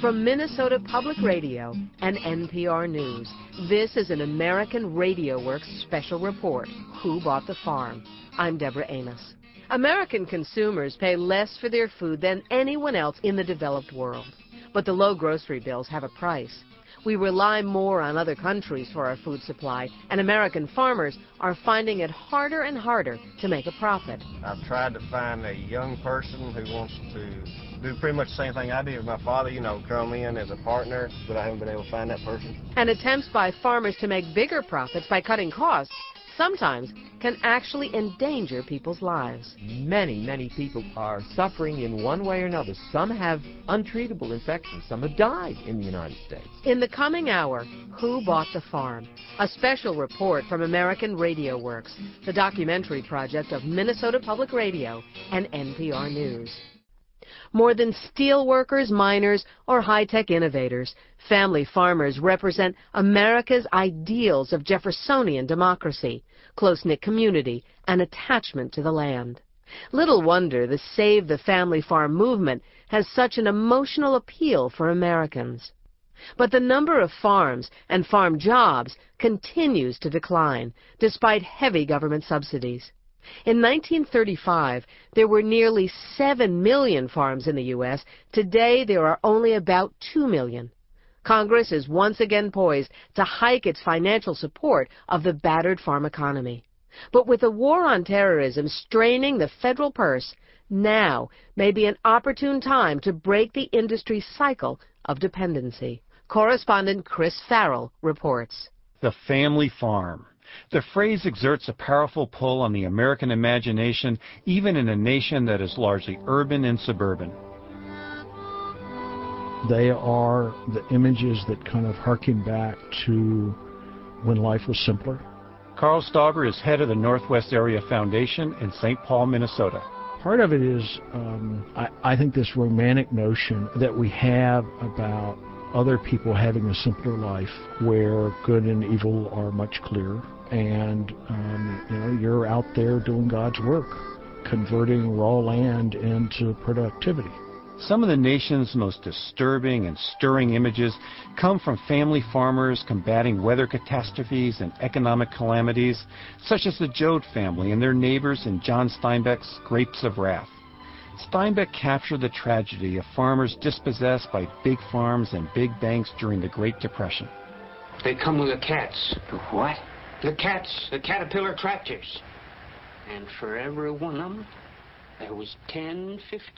From Minnesota Public Radio and NPR News, this is an American Radio Works special report, Who Bought the Farm? I'm Deborah Amos. American consumers pay less for their food than anyone else in the developed world. But the low grocery bills have a price. We rely more on other countries for our food supply, and American farmers are finding it harder and harder to make a profit. I've tried to find a young person who wants to do pretty much the same thing I did with my father, you know, come in as a partner, but I haven't been able to find that person. And attempts by farmers to make bigger profits by cutting costs sometimes can actually endanger people's lives. Many, many people are suffering in one way or another. Some have untreatable infections. Some have died in the United States. In the coming hour, Who Bought the Farm? A special report from American Radio Works, the documentary project of Minnesota Public Radio and NPR News. More than steel workers, miners, or high-tech innovators, family farmers represent America's ideals of Jeffersonian democracy, close-knit community, and attachment to the land. Little wonder the Save the Family Farm movement has such an emotional appeal for Americans. But the number of farms and farm jobs continues to decline, despite heavy government subsidies. In 1935, there were nearly 7 million farms in the U.S. Today, there are only about 2 million. Congress is once again poised to hike its financial support of the battered farm economy. But with the war on terrorism straining the federal purse, now may be an opportune time to break the industry's cycle of dependency. Correspondent Chris Farrell reports. The family farm. The phrase exerts a powerful pull on the American imagination, even in a nation that is largely urban and suburban. They are the images that kind of harken back to when life was simpler. Karl Stauber is head of the Northwest Area Foundation in St. Paul, Minnesota. Part of it is, um, I, I think, this romantic notion that we have about other people having a simpler life where good and evil are much clearer and um, you know you're out there doing God's work, converting raw land into productivity. Some of the nation's most disturbing and stirring images come from family farmers combating weather catastrophes and economic calamities, such as the Joad family and their neighbors in John Steinbeck's Grapes of Wrath. Steinbeck captured the tragedy of farmers dispossessed by big farms and big banks during the Great Depression. They come with the cats. The what? The cats, the caterpillar tractors. And for every one of them, there was 10, 15.